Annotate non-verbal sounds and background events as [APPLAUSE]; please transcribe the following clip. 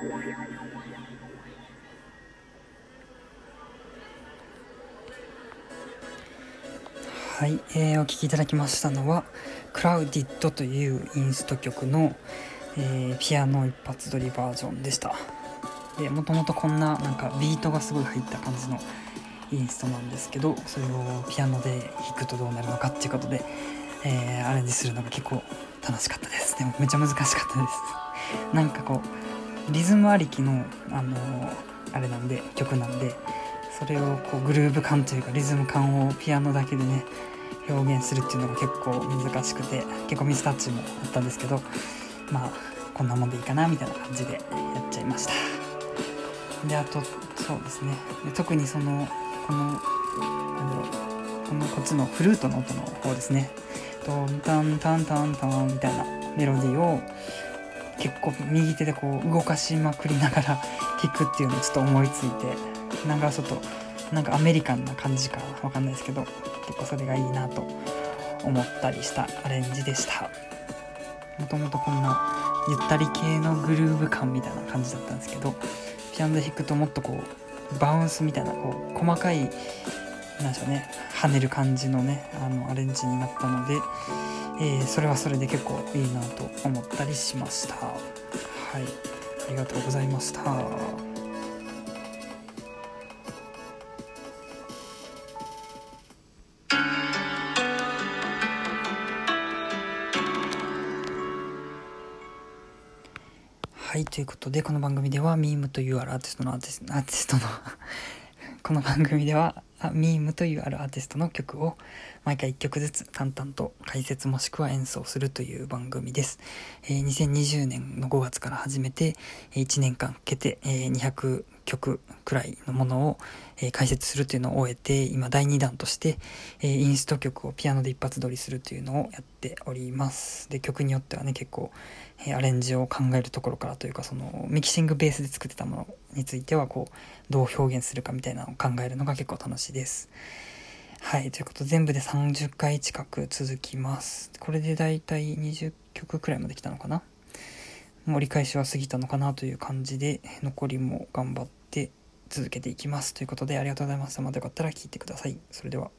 はい、えー、お聴きいただきましたのは「クラウディッド」というインスト曲の、えー、ピアノ一発撮りバージョンでした。でもともとこんななんかビートがすごい入った感じのインストなんですけどそれをピアノで弾くとどうなるのかっていうことで、えー、アレンジするのが結構楽しかったです。でもめっちゃ難しかったです。なんかこうリズムありきのあのあれなんで曲なんでそれをこうグルーヴ感というかリズム感をピアノだけでね表現するっていうのが結構難しくて結構ミスタッチもあったんですけどまあこんなもんでいいかなみたいな感じでやっちゃいました。であとそうですね。で特にそのこのなんだろうこのこっちのフルートの音の方ですね。トンタンタンタンタンみたいなメロディーを結構右手でこう動かしまくりながら [LAUGHS] 弾くっていうのをちょっと思いついてなんかちょっとなんかアメリカンな感じかわかんないですけど結構それがいいなと思ったりしたアレンジでした。もともとこんなゆったり系のグルーヴ感みたいな感じだったんですけどピアノで弾くともっとこうバウンスみたいなこう細かいなんでしょうね跳ねる感じのねあのアレンジになったので、えー、それはそれで結構いいなと思ったりしました。はい。ありがとうございました。はい、ということで、この番組では、ミームというアーティストの、アーティストのこの番組では、ミームというあるアーティストの曲を毎回1曲ずつ淡々と解説もしくは演奏するという番組です。えー、2020年の5月から始めて、1年間かけて、えー、200曲くらいのものを、えー、解説するというのを終えて、今第2弾として、えー、インスト曲をピアノで一発撮りするというのをやっております。で、曲によってはね、結構、えアレンジを考えるところからというかそのミキシングベースで作ってたものについてはこうどう表現するかみたいなのを考えるのが結構楽しいです。はい、ということで全部で30回近く続きます。これでだいたい20曲くらいまで来たのかな盛り返しは過ぎたのかなという感じで残りも頑張って続けていきます。ということでありがとうございました。またよかったら聞いてください。それでは。